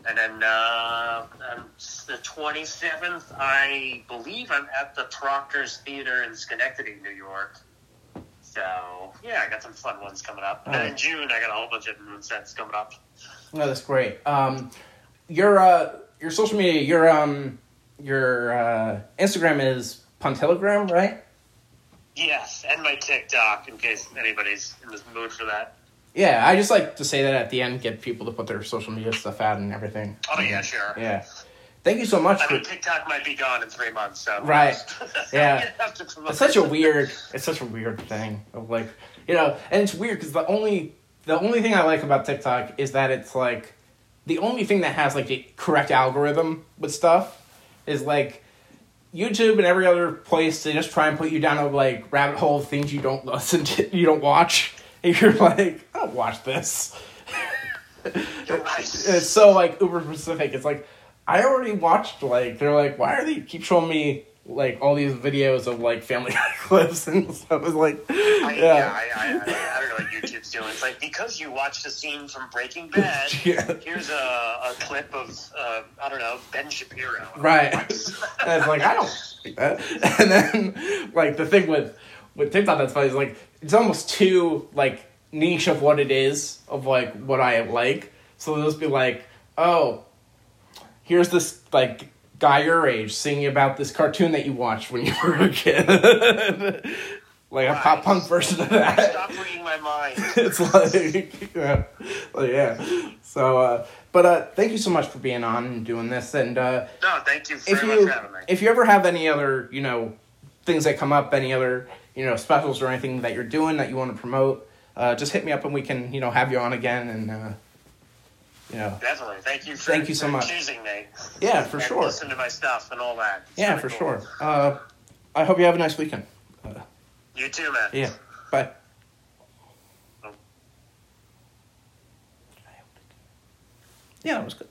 And then uh, on the 27th, I believe I'm at the Proctor's Theater in Schenectady, New York. So, yeah, I got some fun ones coming up. And then in June, I got a whole bunch of moon sets coming up. No, that's great. Um, your uh, your social media, your um, your uh, Instagram is Pontillogram, right? Yes, and my TikTok, in case anybody's in the mood for that. Yeah, I just like to say that at the end, get people to put their social media stuff out and everything. Oh, yeah, sure. Yeah. Thank you so much I for. mean, TikTok might be gone in three months, so. Right. Yeah. You have to promote It's such a weird. It's such a weird thing of like, you know, and it's weird because the only the only thing I like about TikTok is that it's like the only thing that has like the correct algorithm with stuff is like YouTube and every other place they just try and put you down a like rabbit hole of things you don't listen to, you don't watch, and you're like, I don't watch this. It's so like uber specific. It's like I already watched like they're like why are they keep showing me like all these videos of like family clips and stuff. It's like I, yeah. yeah, I, I, I, don't know what YouTube's doing. It's like because you watched a scene from Breaking Bad. Yeah. Here's a, a clip of uh, I don't know Ben Shapiro. Right. And it's like I don't that. And then like the thing with with TikTok that's funny is like it's almost too like niche of what it is of like what I like. So they'll just be like, oh, here's this like guy your age singing about this cartoon that you watched when you were a kid. like a pop punk version of that. Stop reading my mind. it's like yeah, like, yeah. So, uh, but uh, thank you so much for being on and doing this. And uh, No, thank you if very much you for having me. if you ever have any other you know things that come up, any other you know specials or anything that you're doing that you want to promote, uh, just hit me up and we can you know have you on again and uh, you know Definitely. Thank you for, Thank you so for much. choosing me. yeah for sure Listen to my stuff and all that. It's yeah for cool. sure. Uh, I hope you have a nice weekend. Uh, You too, man. yeah, bye. Oh. Yeah, that was good.